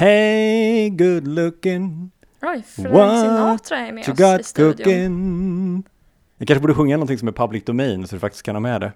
Hey good looking Oj, Frank Sinatra är med oss i studion. cooking Jag kanske borde sjunga någonting som är public domain så du faktiskt kan ha med det.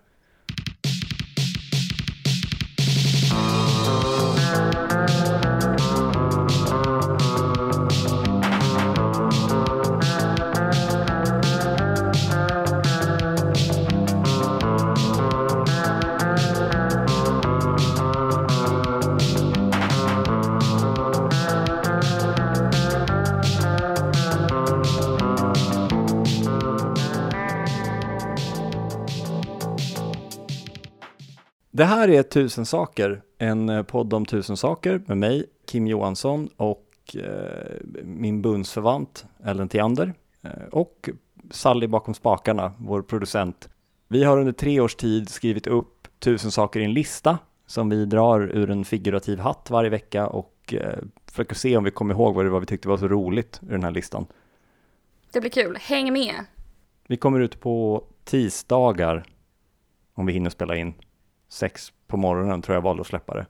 Här är Tusen saker, en eh, podd om tusen saker med mig, Kim Johansson och eh, min bundsförvant Ellen Theander eh, och Sally bakom spakarna, vår producent. Vi har under tre års tid skrivit upp tusen saker i en lista som vi drar ur en figurativ hatt varje vecka och eh, försöker se om vi kommer ihåg vad det var vi tyckte var så roligt ur den här listan. Det blir kul, häng med! Vi kommer ut på tisdagar om vi hinner spela in. Sex på morgonen tror jag valde att släppa det.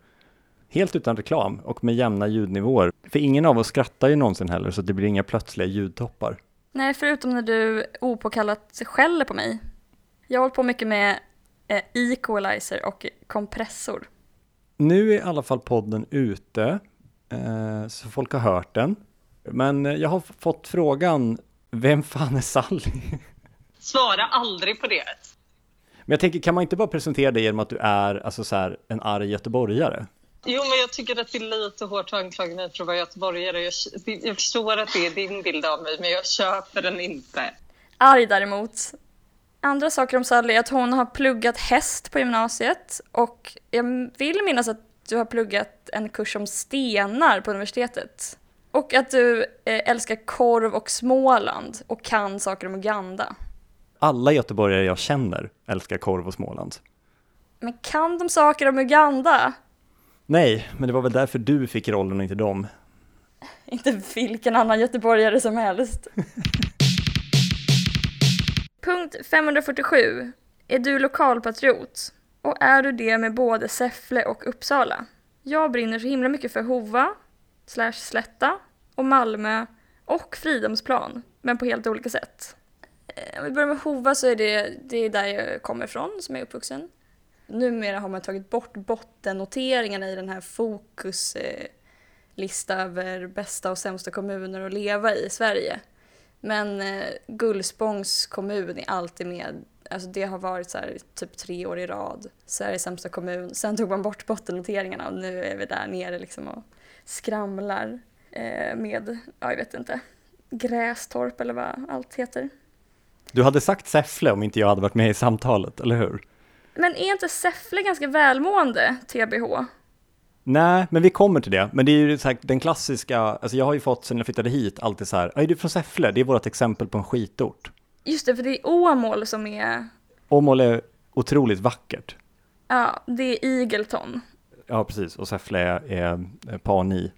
Helt utan reklam och med jämna ljudnivåer. För ingen av oss skrattar ju någonsin heller så det blir inga plötsliga ljudtoppar. Nej, förutom när du opåkallat skäller på mig. Jag har hållit på mycket med eh, equalizer och kompressor. Nu är i alla fall podden ute, eh, så folk har hört den. Men eh, jag har fått frågan, vem fan är Sally? Svara aldrig på det. Men jag tänker, kan man inte bara presentera dig genom att du är alltså så här, en arg göteborgare? Jo, men jag tycker att det är lite hårt att anklaga mig för att vara göteborgare. Jag, jag förstår att det är din bild av mig, men jag köper den inte. Arg däremot. Andra saker om Sally är att hon har pluggat häst på gymnasiet och jag vill minnas att du har pluggat en kurs om stenar på universitetet. Och att du eh, älskar korv och Småland och kan saker om Uganda. Alla göteborgare jag känner älskar korv och Småland. Men kan de saker om Uganda? Nej, men det var väl därför du fick rollen och inte dem. Inte vilken annan göteborgare som helst. Punkt 547. Är du lokalpatriot? Och är du det med både Säffle och Uppsala? Jag brinner så himla mycket för Hova, slash Slätta, och Malmö och Fridhemsplan, men på helt olika sätt. Eh, om vi börjar med Hova så är det, det är där jag kommer ifrån, som jag är uppvuxen. Numera har man tagit bort bottennoteringarna i den här fokuslistan över bästa och sämsta kommuner att leva i i Sverige. Men eh, Gullspångs kommun är alltid med. Alltså det har varit så här typ tre år i rad. Sveriges sämsta kommun. Sen tog man bort bottennoteringarna och nu är vi där nere liksom och skramlar eh, med, ja jag vet inte, Grästorp eller vad allt heter. Du hade sagt Säffle om inte jag hade varit med i samtalet, eller hur? Men är inte Säffle ganska välmående, TBH? Nej, men vi kommer till det. Men det är ju så här, den klassiska, alltså jag har ju fått sen jag flyttade hit alltid så här, är du från Säffle? Det är vårt exempel på en skitort. Just det, för det är Åmål som är, Åmål är otroligt vackert. ja, det är Igelton. Ja, precis. Och Säffle är, är, pani.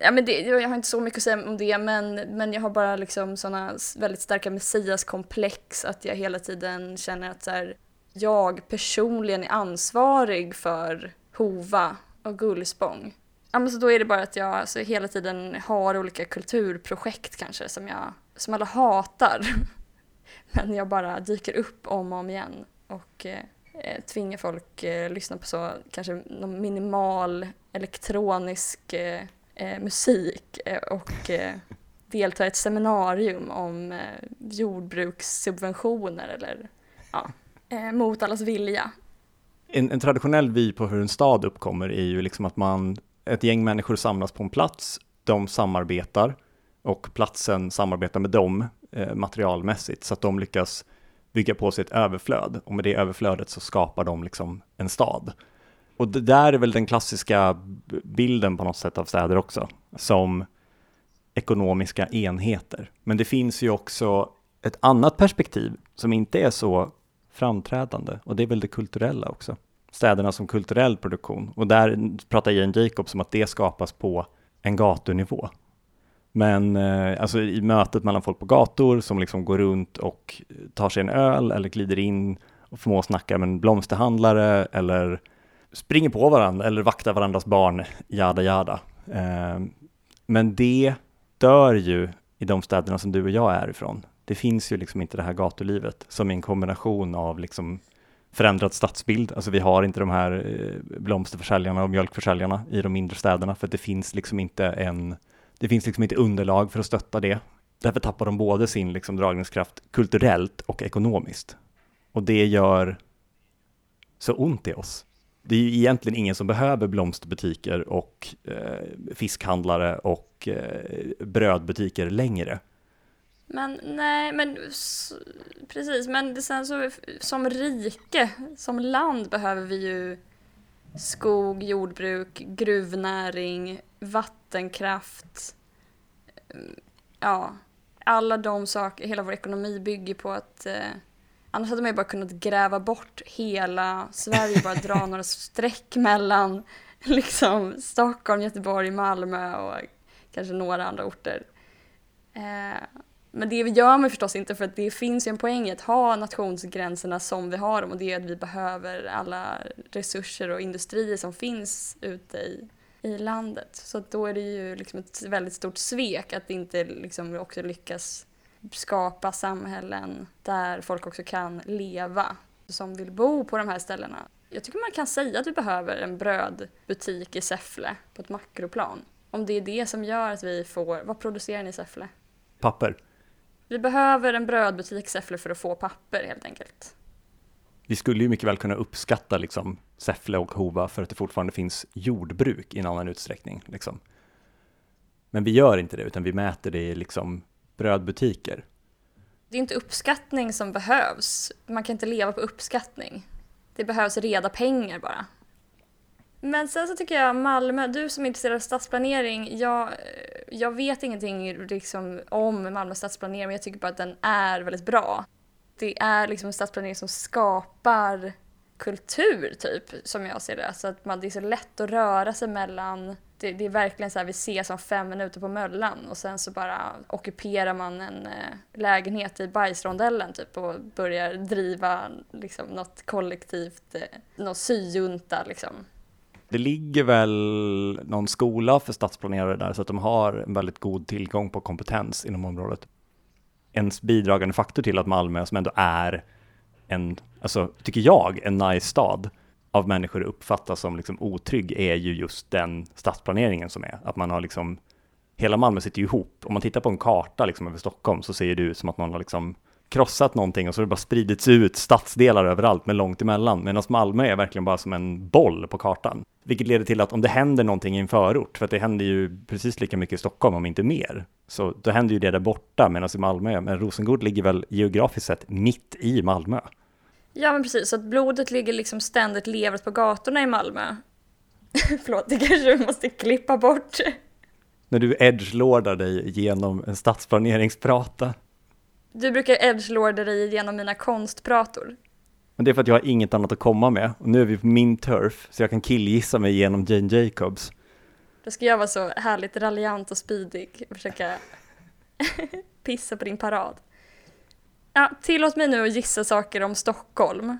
Ja, men det, jag har inte så mycket att säga om det, men, men jag har bara liksom sådana väldigt starka messiaskomplex att jag hela tiden känner att så här, jag personligen är ansvarig för Hova och Gullspång. Ja, men så då är det bara att jag alltså, hela tiden har olika kulturprojekt kanske som jag som alla hatar. Men jag bara dyker upp om och om igen och eh, eh, tvingar folk eh, lyssna på så kanske någon minimal elektronisk eh, eh, musik eh, och eh, delta i ett seminarium om eh, jordbrukssubventioner eller ja, eh, mot allas vilja. En, en traditionell vy på hur en stad uppkommer är ju liksom att man, ett gäng människor samlas på en plats, de samarbetar och platsen samarbetar med dem eh, materialmässigt så att de lyckas bygga på sig ett överflöd och med det överflödet så skapar de liksom en stad. Och det där är väl den klassiska bilden på något sätt av städer också, som ekonomiska enheter. Men det finns ju också ett annat perspektiv som inte är så framträdande och det är väl det kulturella också. Städerna som kulturell produktion och där pratar Jane Jacobs om att det skapas på en gatunivå. Men eh, alltså i mötet mellan folk på gator som liksom går runt och tar sig en öl eller glider in och förmår snacka med en blomsterhandlare eller springer på varandra eller vaktar varandras barn, jada jada. Eh, men det dör ju i de städerna som du och jag är ifrån. Det finns ju liksom inte det här gatulivet som är en kombination av liksom förändrad stadsbild. Alltså vi har inte de här eh, blomsterförsäljarna och mjölkförsäljarna i de mindre städerna för att det finns liksom inte en, det finns liksom inte underlag för att stötta det. Därför tappar de både sin liksom dragningskraft kulturellt och ekonomiskt. Och det gör så ont i oss. Det är ju egentligen ingen som behöver blomsterbutiker och eh, fiskhandlare och eh, brödbutiker längre. Men nej, men precis, men sen så som rike, som land behöver vi ju skog, jordbruk, gruvnäring, vattenkraft. Mm, ja, alla de saker, hela vår ekonomi bygger på att eh, annars hade man ju bara kunnat gräva bort hela Sverige, bara dra några streck mellan liksom Stockholm, Göteborg, Malmö och kanske några andra orter. Eh, men det gör man förstås inte för att det finns ju en poäng i att ha nationsgränserna som vi har dem och det är att vi behöver alla resurser och industrier som finns ute i, i landet. Så då är det ju liksom ett väldigt stort svek att inte liksom också lyckas skapa samhällen där folk också kan leva som vill bo på de här ställena. Jag tycker man kan säga att vi behöver en brödbutik i Säffle på ett makroplan. Om det är det som gör att vi får, vad producerar ni i Säffle? Papper. Vi behöver en brödbutik i Säffle för att få papper helt enkelt. Vi skulle ju mycket väl kunna uppskatta liksom Säffle och Hova för att det fortfarande finns jordbruk i en annan utsträckning. Liksom. Men vi gör inte det, utan vi mäter det i liksom brödbutiker. Det är inte uppskattning som behövs. Man kan inte leva på uppskattning. Det behövs reda pengar bara. Men sen så tycker jag Malmö, du som är intresserad av stadsplanering, jag, jag vet ingenting liksom om Malmö stadsplanering men jag tycker bara att den är väldigt bra. Det är liksom en stadsplanering som skapar kultur typ, som jag ser det. Alltså att man, det är så lätt att röra sig mellan det, det, är verkligen så här, vi ses om fem minuter på Möllan och sen så bara ockuperar man en eh, lägenhet i bajsrondellen typ och börjar driva liksom något kollektivt, eh, någon något syjunta liksom. Det ligger väl någon skola för stadsplanerare där så att de har en väldigt god tillgång på kompetens inom området. En bidragande faktor till att Malmö, som ändå är en, alltså tycker jag, en nice stad av människor uppfattas som liksom otrygg är ju just den stadsplaneringen som är. Att man har liksom, hela Malmö sitter ju ihop. Om man tittar på en karta liksom över Stockholm så ser det ut som att man har liksom krossat någonting och så har det bara spridits ut stadsdelar överallt med långt emellan. Medan Malmö är verkligen bara som en boll på kartan. Vilket leder till att om det händer någonting i en förort, för att det händer ju precis lika mycket i Stockholm om inte mer, så då händer ju det där borta, medan i Malmö, men Rosengård ligger väl geografiskt sett mitt i Malmö. Ja men precis, så att blodet ligger liksom ständigt levert på gatorna i Malmö. Förlåt, det kanske vi måste klippa bort. När du edgelordar dig genom en stadsplaneringsprata. Du brukar edgelorda dig genom mina konstprator. Men det är för att jag har inget annat att komma med. Och nu är vi på min turf, så jag kan killgissa mig genom Jane Jacobs. Då ska jag vara så härligt raljant och spydig och försöka pissa på din parad. Ja, tillåt mig nu att gissa saker om Stockholm.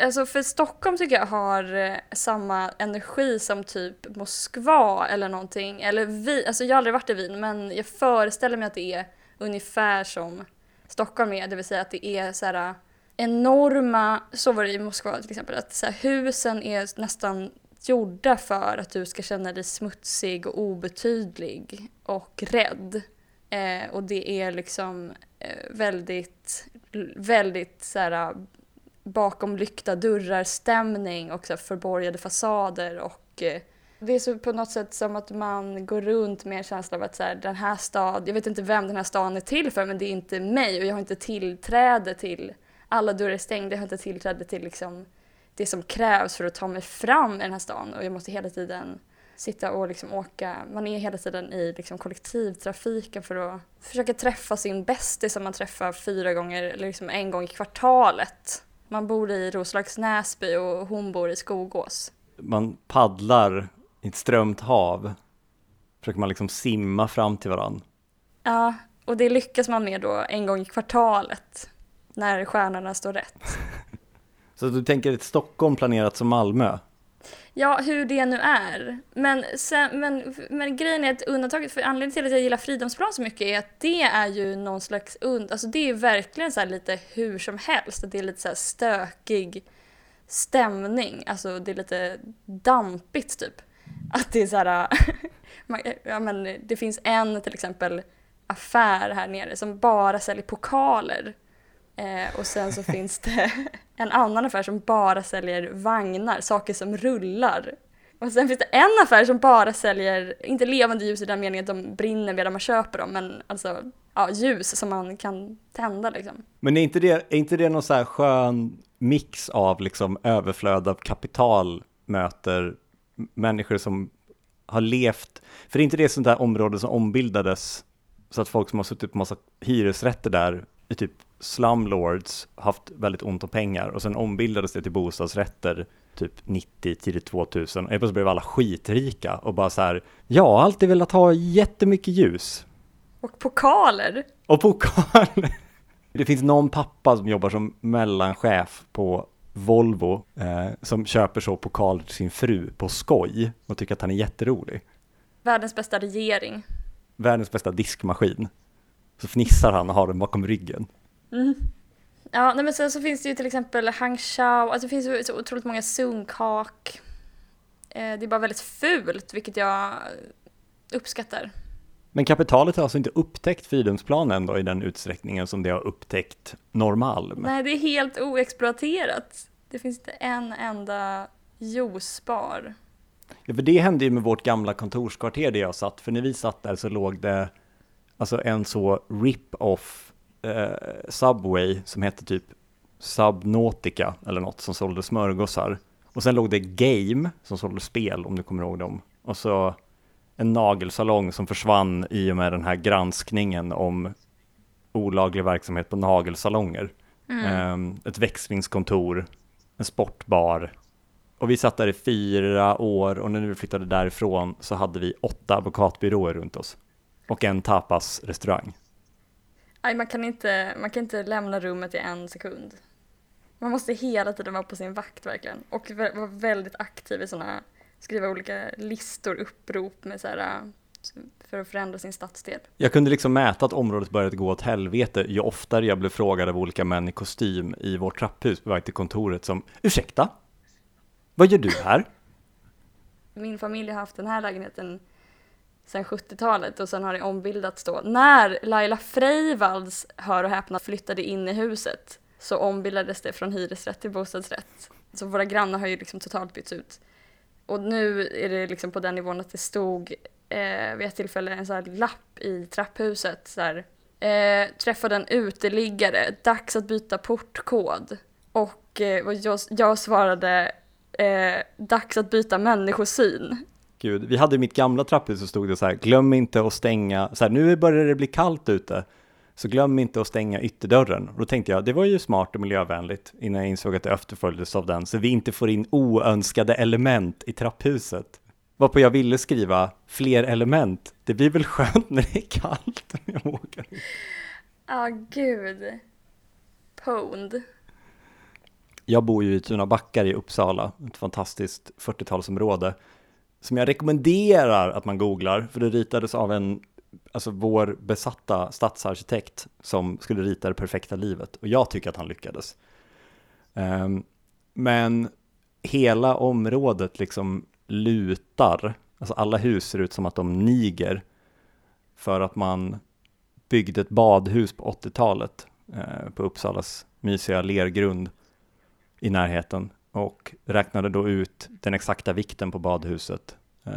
Alltså för Stockholm tycker jag har eh, samma energi som typ Moskva eller någonting. Eller vi, alltså jag har aldrig varit i Wien men jag föreställer mig att det är ungefär som Stockholm är. Det vill säga att det är så här eh, enorma, så var det i Moskva till exempel, att så här, husen är nästan gjorda för att du ska känna dig smutsig och obetydlig och rädd. Eh, och det är liksom eh, väldigt, väldigt så här, bakom lyckta dörrar stämning och så här, förborgade fasader och eh, det är så på något sätt som att man går runt med en känsla av att så här, den här staden, jag vet inte vem den här staden är till för men det är inte mig och jag har inte tillträde till, alla dörrar är stängda, jag har inte tillträde till liksom det som krävs för att ta mig fram i den här stan och jag måste hela tiden sitta och liksom åka, man är hela tiden i liksom kollektivtrafiken för att försöka träffa sin bästis som man träffar fyra gånger, eller liksom en gång i kvartalet. Man bor i Roslags Näsby och hon bor i Skogås. Man paddlar i ett strömt hav, försöker man liksom simma fram till varandra. Ja, och det lyckas man med då en gång i kvartalet, när stjärnorna står rätt. Så du tänker ett Stockholm planerat som Malmö? Ja, hur det nu är. Men, sen, men, men grejen är att undantaget, för anledningen till att jag gillar Fridhemsplan så mycket är att det är ju någon slags und, alltså det är verkligen så lite hur som helst, att det är lite så här stökig stämning, alltså det är lite dampigt typ. Att det är så här, ja men det finns en till exempel affär här nere som bara säljer pokaler. Eh, och sen så finns det en annan affär som bara säljer vagnar, saker som rullar. Och sen finns det en affär som bara säljer, inte levande ljus i den meningen att de brinner medan man köper dem, men alltså ja, ljus som man kan tända liksom. Men är inte det, är inte det någon så här skön mix av liksom överflöd av kapital möter människor som har levt, för det är inte det sånt där område som ombildades så att folk som har suttit på massa hyresrätter där i typ slumlords haft väldigt ont om pengar och sen ombildades det till bostadsrätter typ 90, tidigt 2000 och plötsligt blev alla skitrika och bara så här, jag har alltid velat ha jättemycket ljus. Och pokaler. Och pokaler. Det finns någon pappa som jobbar som mellanchef på Volvo eh, som köper så pokaler till sin fru på skoj och tycker att han är jätterolig. Världens bästa regering. Världens bästa diskmaskin. Så fnissar han och har den bakom ryggen. Mm. Ja, nej men sen så finns det ju till exempel Hang Chao, alltså det finns ju så otroligt många sunkak. Eh, det är bara väldigt fult, vilket jag uppskattar. Men kapitalet har alltså inte upptäckt Fridhemsplan ändå i den utsträckningen som det har upptäckt Norrmalm? Nej, det är helt oexploaterat. Det finns inte en enda juicebar. Ja, för det hände ju med vårt gamla kontorskvarter där jag satt, för när vi satt där så låg det alltså en så rip-off eh, Subway som hette typ Subnautica eller något som sålde smörgåsar. Och sen låg det Game som sålde spel om du kommer ihåg dem. Och så en nagelsalong som försvann i och med den här granskningen om olaglig verksamhet på nagelsalonger. Mm. Eh, ett växlingskontor, en sportbar. Och vi satt där i fyra år och när vi flyttade därifrån så hade vi åtta advokatbyråer runt oss. Och en tapasrestaurang. Nej, man kan, inte, man kan inte lämna rummet i en sekund. Man måste hela tiden vara på sin vakt verkligen. Och vara väldigt aktiv i sådana, skriva olika listor, upprop med så här, för att förändra sin stadsdel. Jag kunde liksom mäta att området började gå åt helvete ju oftare jag blev frågad av olika män i kostym i vårt trapphus på väg till kontoret som Ursäkta? Vad gör du här? Min familj har haft den här lägenheten sedan 70-talet och sen har det ombildats då. När Laila Freivalds, hör och häpna, flyttade in i huset så ombildades det från hyresrätt till bostadsrätt. Så våra grannar har ju liksom totalt bytts ut. Och nu är det liksom på den nivån att det stod eh, vid ett tillfälle en sån här lapp i trapphuset så här, eh, träffade en uteliggare, dags att byta portkod. Och, eh, och jag, jag svarade eh, dags att byta människosyn. Gud, vi hade mitt gamla trapphus så stod det så här, glöm inte att stänga, så här, nu börjar det bli kallt ute, så glöm inte att stänga ytterdörren. Och då tänkte jag, det var ju smart och miljövänligt innan jag insåg att det efterföljdes av den, så vi inte får in oönskade element i trapphuset. Varpå jag ville skriva fler element. Det blir väl skönt när det är kallt när jag åker. Ja, ah, gud. Pwned. Jag bor ju i Tuna backar i Uppsala, ett fantastiskt 40-talsområde som jag rekommenderar att man googlar, för det ritades av en, alltså vår besatta stadsarkitekt som skulle rita det perfekta livet och jag tycker att han lyckades. Um, men hela området liksom lutar, alltså alla hus ser ut som att de niger för att man byggde ett badhus på 80-talet eh, på Uppsalas mysiga lergrund i närheten och räknade då ut den exakta vikten på badhuset eh,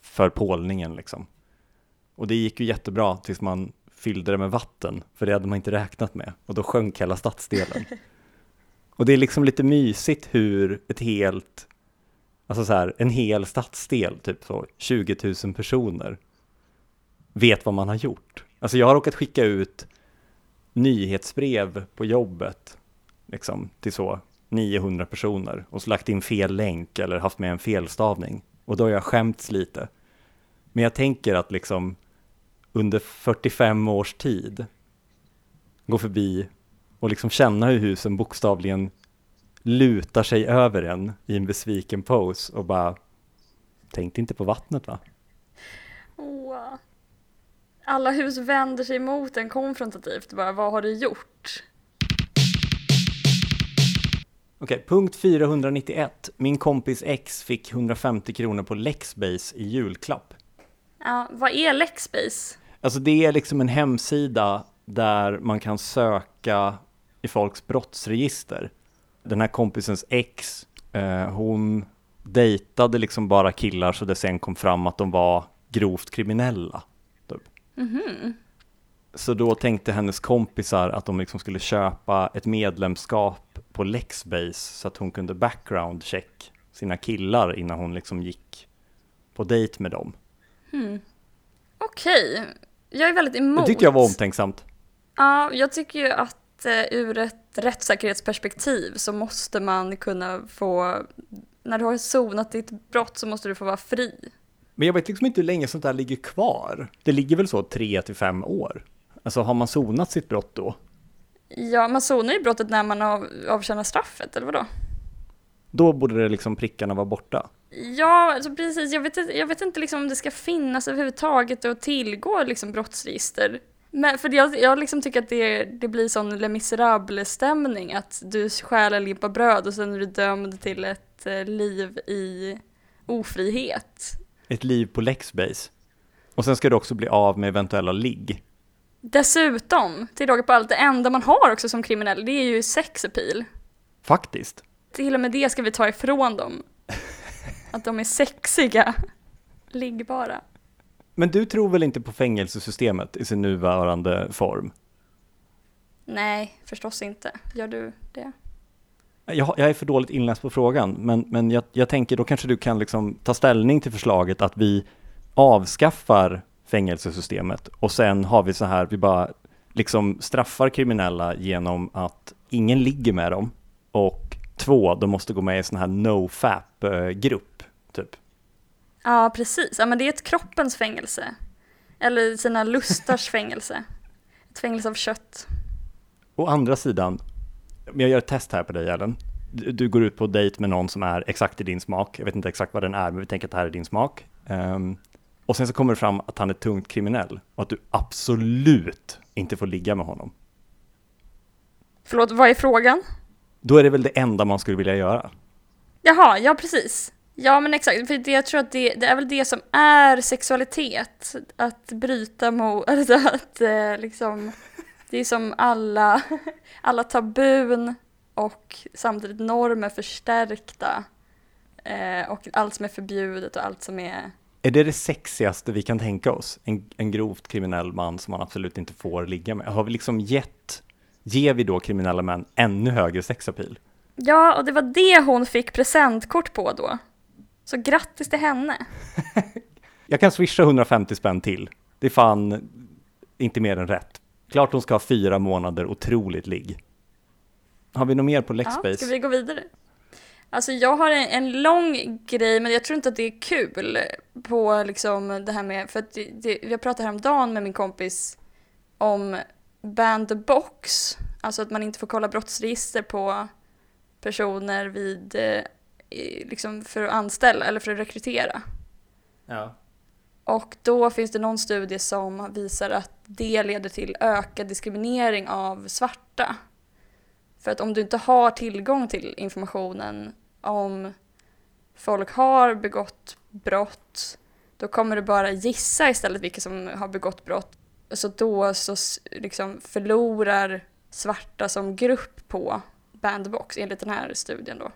för pålningen liksom. Och det gick ju jättebra tills man fyllde det med vatten, för det hade man inte räknat med och då sjönk hela stadsdelen. och det är liksom lite mysigt hur ett helt, alltså så här, en hel stadsdel, typ så 20 000 personer, vet vad man har gjort. Alltså jag har råkat skicka ut nyhetsbrev på jobbet, liksom till så 900 personer och så lagt in fel länk eller haft med en felstavning. Och då har jag skämts lite. Men jag tänker att liksom under 45 års tid gå förbi och liksom känna hur husen bokstavligen lutar sig över en i en besviken pose och bara tänkte inte på vattnet va? Åh. Alla hus vänder sig mot en konfrontativt. Bara, vad har du gjort? Okej, punkt 491. Min kompis X fick 150 kronor på Lexbase i julklapp. Ja, vad är Lexbase? Alltså det är liksom en hemsida där man kan söka i folks brottsregister. Den här kompisens ex, eh, hon dejtade liksom bara killar så det sen kom fram att de var grovt kriminella. Typ. Så då tänkte hennes kompisar att de liksom skulle köpa ett medlemskap på Lexbase så att hon kunde background check sina killar innan hon liksom gick på dejt med dem. Okej, jag är väldigt emot. Det tyckte jag var omtänksamt. Ja, jag tycker ju att eh, ur ett rättssäkerhetsperspektiv så måste man kunna få, när du har sonat ditt brott så måste du få vara fri. Men jag vet liksom inte hur länge sånt där ligger kvar. Det ligger väl så tre till fem år? Alltså har man sonat sitt brott då? Ja, man sonar ju brottet när man av, avtjänar straffet, eller vadå? Då borde det liksom prickarna vara borta. Ja, alltså precis. Jag vet, inte- jag vet inte liksom om det ska finnas överhuvudtaget att tillgå liksom brottsregister. Men för jag, jag liksom tycker att det, det blir sån Les Misérables-stämning att du stjäl en limpa bröd och sen är du dömd till ett eh, liv i ofrihet. Ett liv på Lexbase. Och sen ska du också bli av med eventuella ligg. Dessutom, till råga på allt, det enda man har också som kriminell, det är ju sexappeal. Faktiskt. Till och med det ska vi ta ifrån dem. Att de är sexiga. Liggbara. Men du tror väl inte på fängelsesystemet i sin nuvarande form? Nej, förstås inte. Gör du det? Jag, jag är för dåligt inläst på frågan, men, men jag, jag tänker då kanske du kan liksom ta ställning till förslaget att vi avskaffar fängelsesystemet och sen har vi så här, vi bara liksom straffar kriminella genom att ingen ligger med dem och två, de måste gå med i en sån här no-fap-grupp, typ. Ja, precis. Ja, men det är ett kroppens fängelse. Eller sina lustars fängelse. Ett fängelse av kött. Å andra sidan, jag gör ett test här på dig Ellen. Du, du går ut på dejt med någon som är exakt i din smak. Jag vet inte exakt vad den är, men vi tänker att det här är din smak. Ehm, och sen så kommer det fram att han är tungt kriminell och att du absolut inte får ligga med honom. Förlåt, vad är frågan? Då är det väl det enda man skulle vilja göra. Jaha, ja precis. Ja men exakt, för det, jag tror att det, det är väl det som är sexualitet. Att bryta mot, alltså att eh, liksom, det är som alla, alla tabun och samtidigt normer förstärkta. Eh, och allt som är förbjudet och allt som är, Är det det sexigaste vi kan tänka oss? En, en grovt kriminell man som man absolut inte får ligga med. Har vi liksom gett, ger vi då kriminella män ännu högre sexappeal? ja och det var det hon fick presentkort på då. Så grattis till henne. Jag kan swisha 150 spänn till. Det är fan inte mer än rätt. Klart hon ska ha fyra månader otroligt ligg. Har vi något mer på Ja, Lexbase? ska vi gå vidare? Alltså jag har en, en lång grej, men jag tror inte att det är kul på liksom det här med, för att det, det, jag pratade häromdagen med min kompis om ban the box, alltså att man inte får kolla brottsregister på personer vid, eh, liksom för att anställa eller för att rekrytera. Ja. Och då finns det någon studie som visar att det leder till ökad diskriminering av svarta. För att om du inte har tillgång till informationen om folk har begått brott, då kommer du bara gissa istället vilka som har begått brott. Så då så liksom förlorar svarta som grupp på bandbox enligt den här studien då.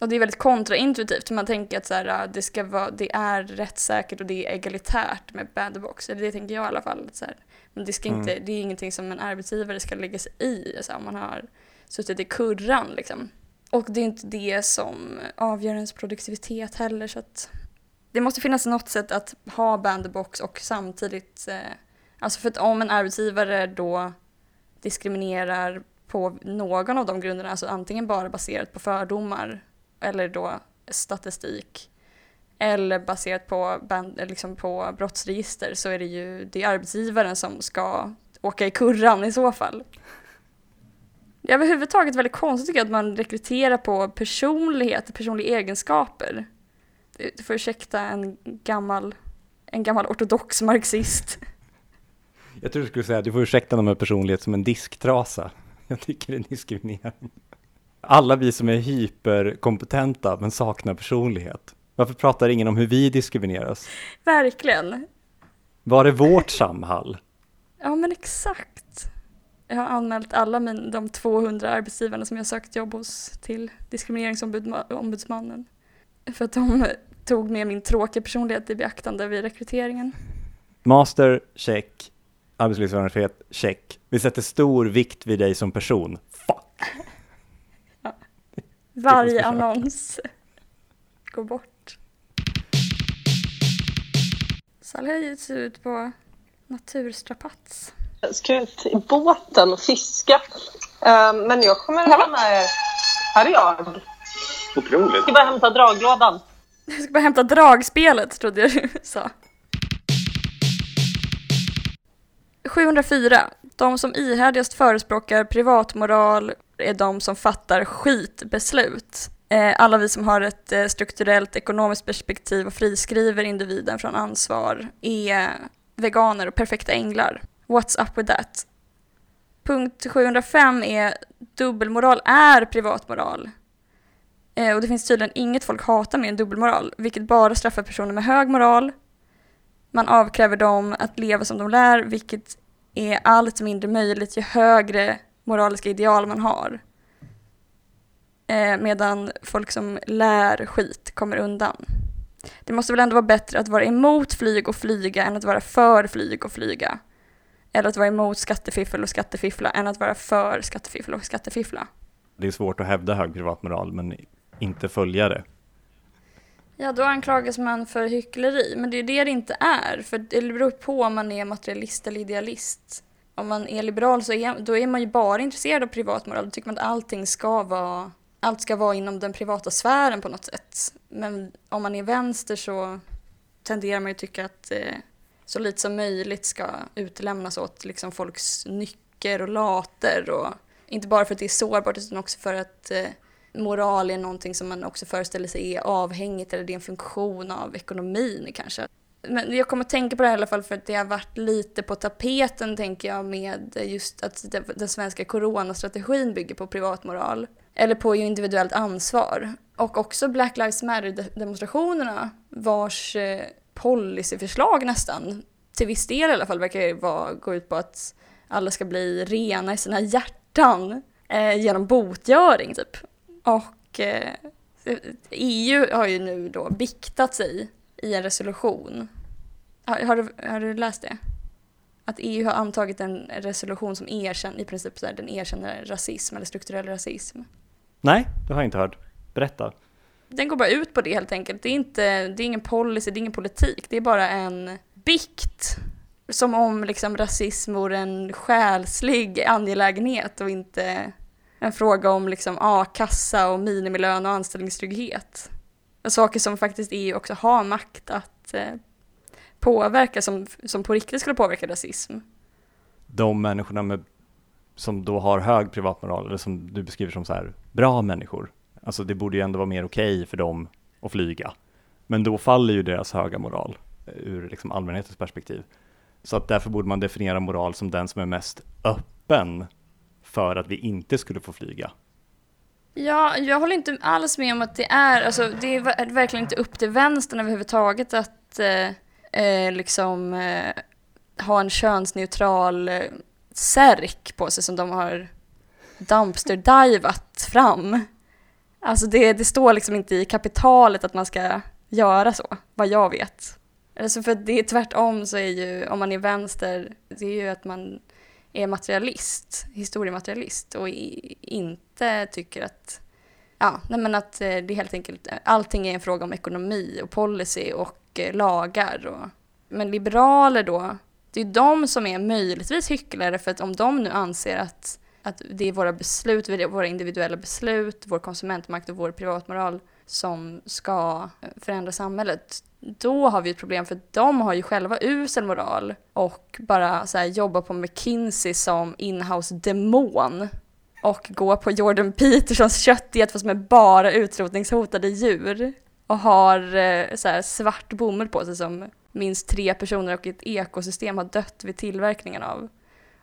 Och det är väldigt kontraintuitivt, man tänker att så här, äh, det, ska vara, det är rättssäkert och det är egalitärt med bandbox. Eller det tänker jag i alla fall. Så här. Men det, ska inte, det är ingenting som en arbetsgivare ska lägga sig i, alltså, om man har suttit i kurran. Liksom. Och det är inte det som avgör ens produktivitet heller. Så att det måste finnas något sätt att ha bandbox och samtidigt, eh, alltså för att om en arbetsgivare då diskriminerar på någon av de grunderna, alltså antingen bara baserat på fördomar eller då statistik eller baserat på, band, liksom på brottsregister så är det ju det är arbetsgivaren som ska åka i kurran i så fall. Det är överhuvudtaget väldigt konstigt tycker jag att man rekryterar på personlighet, personliga egenskaper. Du får ursäkta en gammal, en gammal ortodox marxist. Jag tror du skulle säga att du får ursäkta dem med personlighet som en disktrasa. Jag tycker det är diskriminerande. Alla vi som är hyperkompetenta men saknar personlighet. Varför pratar ingen om hur vi diskrimineras? Verkligen. Var är vårt Samhall? Ja men exakt. Jag har anmält alla min, de 200 arbetsgivarna som jag sökt jobb hos till Diskrimineringsombudsmannen. För att de tog med min tråkiga personlighet i beaktande vid rekryteringen. Master, check. Arbetslivserfarenhet, check. Vi sätter stor vikt vid dig som person. Fuck! Varje annons går bort. Gett sig ut på naturstrapats. Jag ska ut i båten och fiska. Eh, Men jag kommer vara med er. Här är jag. Otroligt. Jag ska bara hämta draglådan. Jag ska bara hämta dragspelet trodde jag du sa. 704. De som ihärdigast förespråkar privatmoral är de som fattar skitbeslut. Eh, Alla vi som har ett eh, strukturellt ekonomiskt perspektiv och friskriver individen från ansvar är veganer och perfekta änglar. What's up with that? Punkt 705 är dubbelmoral är privatmoral. Eh, Och det finns tydligen inget folk hatar mer än dubbelmoral, vilket bara straffar personer med hög moral. Man avkräver dem att leva som de lär, vilket är allt mindre möjligt ju högre moraliska ideal man har. Eh, medan folk som lär skit kommer undan. Det måste väl ändå vara bättre att vara emot flyg och flyga än att vara för flyg och flyga. Eller att vara emot skattefiffel och skattefiffla än att vara för skattefiffel och skattefiffla. Det är svårt att hävda hög privatmoral men inte följa det. Ja, då anklagas man för hyckleri, men det är det det inte är. För det beror på om man är materialist eller idealist. Om man är liberal så är, då är man ju bara intresserad av privatmoral. Då tycker man att allting ska vara, allt ska vara inom den privata sfären på något sätt. Men om man är vänster så tenderar man ju tycka att eh, så lite som möjligt ska utlämnas åt liksom folks nycker och later. Och inte bara för att det är sårbart utan också för att eh, moral är någonting som man också föreställer sig är avhängigt eller det är en funktion av ekonomin kanske. Men jag kommer att tänka på det här i alla fall för att det har varit lite på tapeten tänker jag med just att den svenska coronastrategin bygger på privatmoral. Eller på individuellt ansvar. Och också Black Lives Matter-demonstrationerna vars eh, policyförslag nästan, till viss del i alla fall, verkar vara, gå ut på att alla ska bli rena i sina hjärtan eh, genom botgöring typ. Och eh, EU har ju nu då biktat sig i en resolution. Har, har, du, har du läst det? Att EU har antagit en resolution som erkänner, i princip så här, den erkänner rasism eller strukturell rasism. Nej, det har jag inte hört. Berätta. Den går bara ut på det helt enkelt. Det är, inte, det är ingen policy, det är ingen politik. Det är bara en bikt. Som om liksom rasism vore en själslig angelägenhet och inte en fråga om liksom a-kassa och minimilön och anställningstrygghet. Och saker som faktiskt EU också har makt att eh, påverka, som, som på riktigt skulle påverka rasism. De människorna med, som då har hög privatmoral, eller som du beskriver som så här, bra människor. Alltså det borde ju ändå vara mer okej för dem att flyga. Men då faller ju deras höga moral eh, ur liksom allmänhetens perspektiv. Så att därför borde man definiera moral som den som är mest öppen för att vi inte skulle få flyga. Ja, jag håller inte alls med om att det är, alltså det är verkligen inte upp till vänstern överhuvudtaget att eh, eh, liksom eh, ha en könsneutral eh, särk på sig som de har dumpster-divat fram. Alltså det, det står liksom inte i kapitalet att man ska göra så, vad jag vet. Alltså för det är tvärtom så är ju, om man är vänster, det är ju att man är materialist, historiematerialist och i, inte tycker att, ja, nej men att eh, det helt enkelt, allting är en fråga om ekonomi och policy och eh, lagar. Och, men liberaler då, det är de som är möjligtvis hycklare för att om de nu anser att, att det är våra beslut, våra individuella beslut, vår konsumentmakt och vår privatmoral som ska eh, förändra samhället, då har vi ett problem för de har ju själva usel moral och bara så här jobbar på McKinsey som inhouse demon och gå på Jordan Petersons köttdiet fast med bara utrotningshotade djur och har eh, så här svart bomull på sig som minst tre personer och ett ekosystem har dött vid tillverkningen av.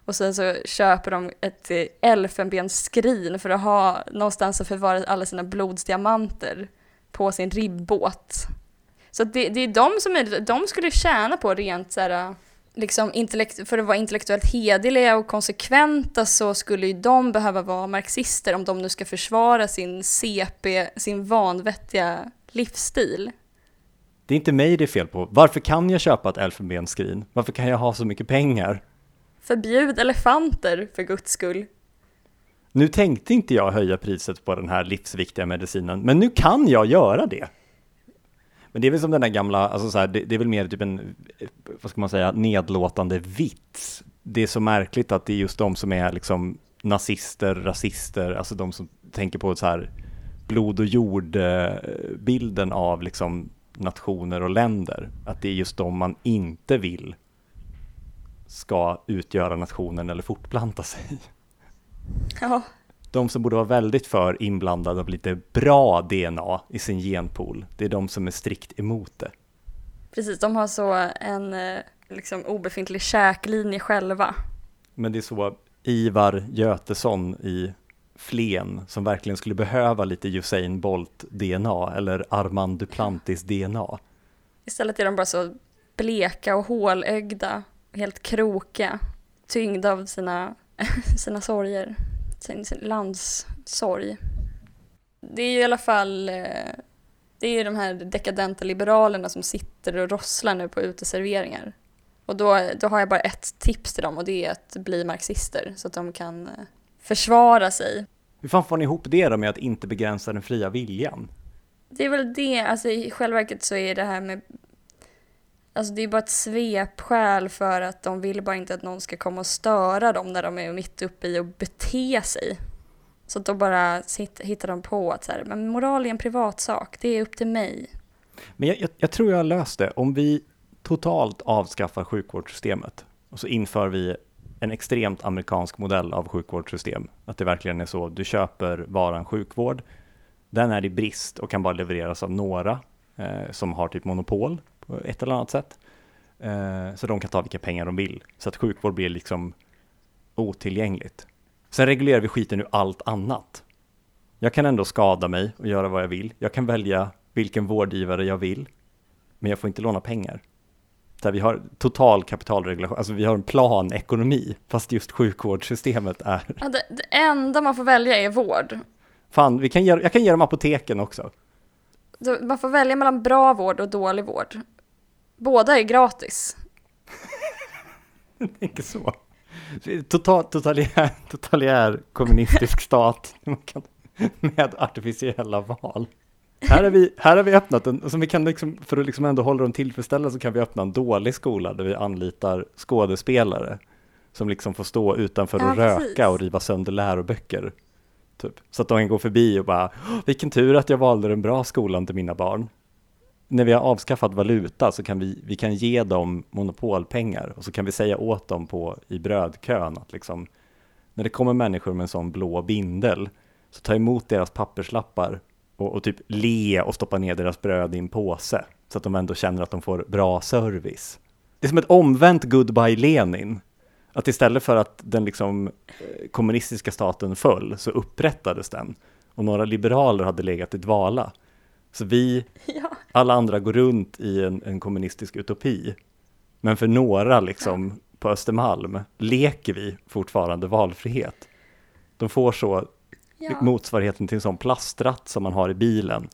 Och sen så köper de ett eh, elfenbensskrin för att ha någonstans att förvara alla sina blodsdiamanter på sin ribbåt. Så det, det är de som är, de skulle tjäna på rent så här, liksom intellekt, för att vara intellektuellt hederliga och konsekventa så skulle ju de behöva vara marxister om de nu ska försvara sin CP, sin vanvettiga livsstil. Det är inte mig det är fel på. Varför kan jag köpa ett elfenbensskrin? Varför kan jag ha så mycket pengar? Förbjud elefanter för guds skull. Nu tänkte inte jag höja priset på den här livsviktiga medicinen, men nu kan jag göra det. Men det är väl som den där gamla, alltså så här, det, det, är väl mer typ en, vad ska man säga, nedlåtande vits. Det är så märkligt att det är just de som är liksom nazister, rasister, alltså de som tänker på så här blod och jord-bilden av liksom nationer och länder. Att det är just de man inte vill ska utgöra nationen eller fortplanta sig. Ja. De som borde vara väldigt för inblandade av lite bra DNA i sin genpool, det är de som är strikt emot det. Precis, de har så en eh, liksom obefintlig käklinje själva. Men det är så Ivar Götesson i Flen som verkligen skulle behöva lite Usain Bolt DNA eller Armand Duplantis DNA. Istället är de bara så bleka och hålögda, helt krokiga, tyngda av sina, sina sorger, sin, sin landssorg. Det är ju i alla fall eh, det är ju de här dekadenta liberalerna som sitter och rosslar nu på uteserveringar. Och då, då har jag bara ett tips till dem och det är att bli marxister så att de kan eh, försvara sig. Hur fan får ni ihop det då med att inte begränsa den fria viljan? Det är väl det, alltså i själva verket så är det här med Alltså det är bara ett svepskäl för att de vill bara inte att någon ska komma och störa dem när de är mitt uppe i att bete sig. Så då bara hittar de på att så här, men moral är en privatsak, det är upp till mig. Men jag, jag, jag tror jag har löst det. Om vi totalt avskaffar sjukvårdssystemet och så inför vi en extremt amerikansk modell av sjukvårdssystem. Att det verkligen är så, du köper varan sjukvård, den är i brist och kan bara levereras av några eh, som har typ monopol på ett eller annat sätt. Eh, så de kan ta vilka pengar de vill. Så att sjukvård blir liksom otillgängligt. Sen reglerar vi skiten ur allt annat. Jag kan ändå skada mig och göra vad jag vill. Jag kan välja vilken vårdgivare jag vill. Men jag får inte låna pengar där vi har total kapitalregulation, alltså vi har en planekonomi, fast just sjukvårdssystemet är... Ja, det, det enda man får välja är vård. Fan, vi kan ge, jag kan ge dem apoteken också. Man får välja mellan bra vård och dålig vård. Båda är gratis. jag tänker så. Total, totalitär, totalitär kommunistisk stat med artificiella val. Här har vi, här har vi öppnat en, som vi kan liksom, för att liksom ändå hålla dem tillfredsställda så kan vi öppna en dålig skola där vi anlitar skådespelare som liksom får stå utanför och ja, röka och riva sönder läroböcker. Typ. Så att de kan gå förbi och bara, vilken tur att jag valde den bra skolan till mina barn. När vi har avskaffat valuta så kan vi, vi kan ge dem monopolpengar och så kan vi säga åt dem på, i brödkön att liksom, när det kommer människor med en sån blå bindel, så ta emot deras papperslappar och, och, typ le och stoppa ner deras bröd i en påse så att de ändå känner att de får bra service. Det är som ett omvänt Goodbye Lenin. Att istället för att den liksom eh, kommunistiska staten föll så upprättades den och några liberaler hade legat i dvala. Så vi, ja alla andra går runt i en, en, kommunistisk utopi. Men för några liksom på Östermalm leker vi fortfarande valfrihet. De får så ja. motsvarigheten till en sån plastratt som man har i bilen.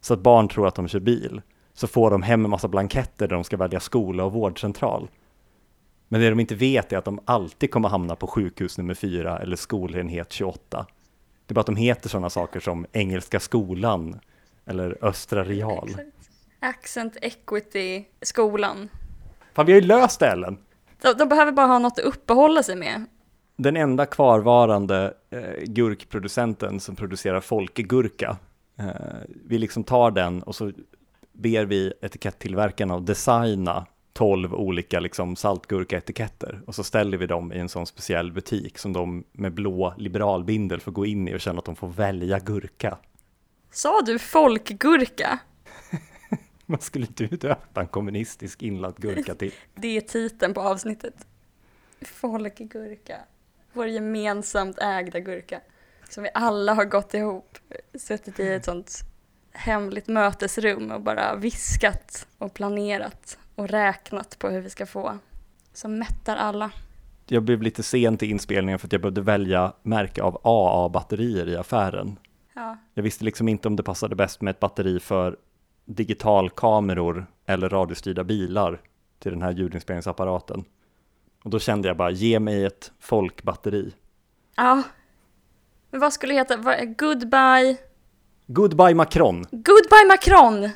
Så att barn tror att de kör bil. Så får de hem en massa blanketter där de ska välja skola och vårdcentral. Men det de inte vet är att de alltid kommer hamna på sjukhus nummer fyra eller skolenhet 28. Det är bara att de heter sådana saker som Engelska skolan eller Östra Real. Accent Equity skolan. Fan, vi har ju löst det Ellen! De, de behöver bara ha något att uppehålla sig med den enda kvarvarande eh, gurkproducenten som producerar Folke-gurka, eh, vi liksom tar den och så ber vi etikettillverkarna att designa 12 olika liksom saltgurkaetiketter och så ställer vi dem i en sån speciell butik som de med blå liberalbindel får gå in i och känna att de får välja gurka. Sa du folkgurka? Vad skulle du döpa en kommunistisk inlagd gurka till? Det är titeln på avsnittet. Folkgurka. Vår gemensamt ägda gurka. Som vi alla har gått ihop, suttit i ett sånt hemligt mötesrum och bara viskat och planerat och räknat på hur vi ska få. Som mättar alla. Jag blev lite sen till inspelningen för att jag behövde välja märke av AA-batterier i affären. Ja. Jag visste liksom inte om det passade bäst med ett batteri för digitalkameror eller radiostyrda bilar till den här ljudinspelningsapparaten. Och då kände jag bara, ge mig ett folkbatteri. Ja. Men vad skulle det heta? Goodbye... Goodbye Macron! Goodbye Macron!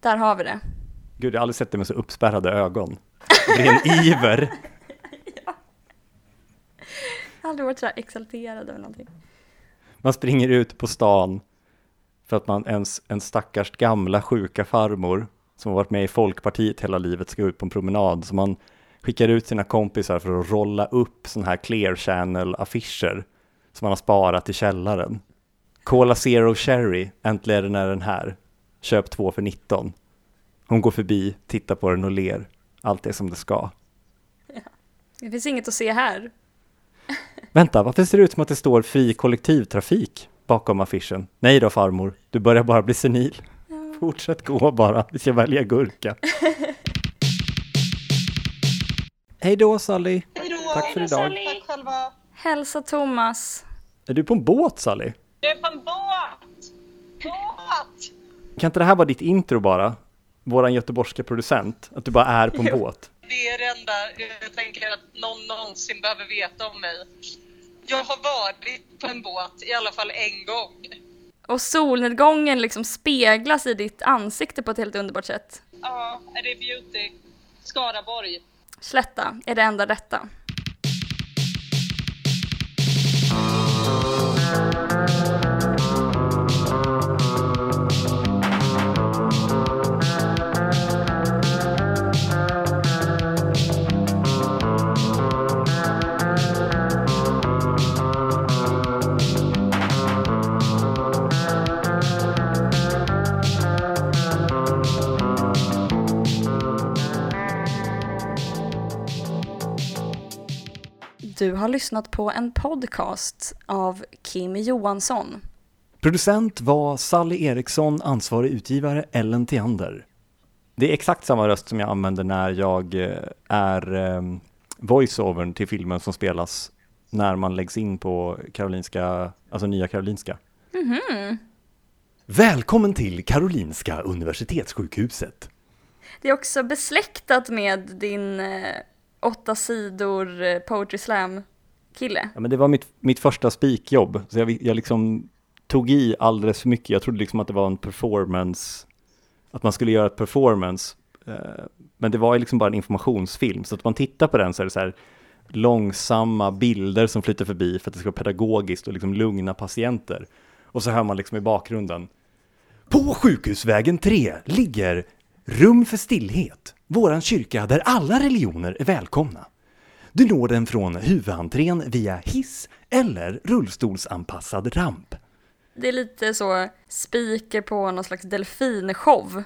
Där har vi det. Gud, jag har aldrig sett det med så uppspärrade ögon. Det är en iver. Jag har aldrig varit så här exalterad över någonting. Man springer ut på stan för att man ens, en stackars gamla sjuka farmor som har varit med i Folkpartiet hela livet ska ut på en promenad. Så man skickar ut sina kompisar för att rolla upp sådana här clear channel-affischer som man har sparat i källaren. Cola Zero Cherry, äntligen är den här. Köp två för 19. Hon går förbi, tittar på den och ler. Allt är som det ska. Det finns inget att se här. Vänta, varför ser det ut som att det står fri kollektivtrafik bakom affischen? Nej då farmor, du börjar bara bli senil. Fortsätt gå bara, vi ska välja gurka. Hej då Sally! Hej då! Tack för idag. Tack själva. Hälsa Thomas. Är du på en båt Sally? Jag är på en båt! Båt! Kan inte det här vara ditt intro bara? Våran göteborgska producent, att du bara är på en båt. Det är det enda jag tänker att någon någonsin behöver veta om mig. Jag har varit på en båt i alla fall en gång. Och solnedgången liksom speglas i ditt ansikte på ett helt underbart sätt. Ja, är det beauty? Skaraborg. Slätta är det enda rätta. Du har lyssnat på en podcast av Kim Johansson. Producent var Sally Eriksson, ansvarig utgivare Ellen Theander. Det är exakt samma röst som jag använder när jag eh, är eh, voiceovern till filmen som spelas när man läggs in på Karolinska, alltså Nya Karolinska. Välkommen till Karolinska Universitetssjukhuset. Det är också besläktat med din eh, åtta sidor eh, Poetry Slam-kille. Ja, men det var mitt, mitt första spikjobb, så jag, jag liksom tog i alldeles för mycket. Jag trodde liksom att det var en performance, att man skulle göra ett performance. Eh, men det var ju liksom bara en informationsfilm, så att man tittar på den så är det så här långsamma bilder som flyter förbi för att det ska vara pedagogiskt och liksom lugna patienter. Och så hör man liksom i bakgrunden. På sjukhusvägen 3 ligger Rum för stillhet, våran kyrka där alla religioner är välkomna. Du når den från huvudentrén via hiss eller rullstolsanpassad ramp. Det är lite så speaker på någon slags delfinshow.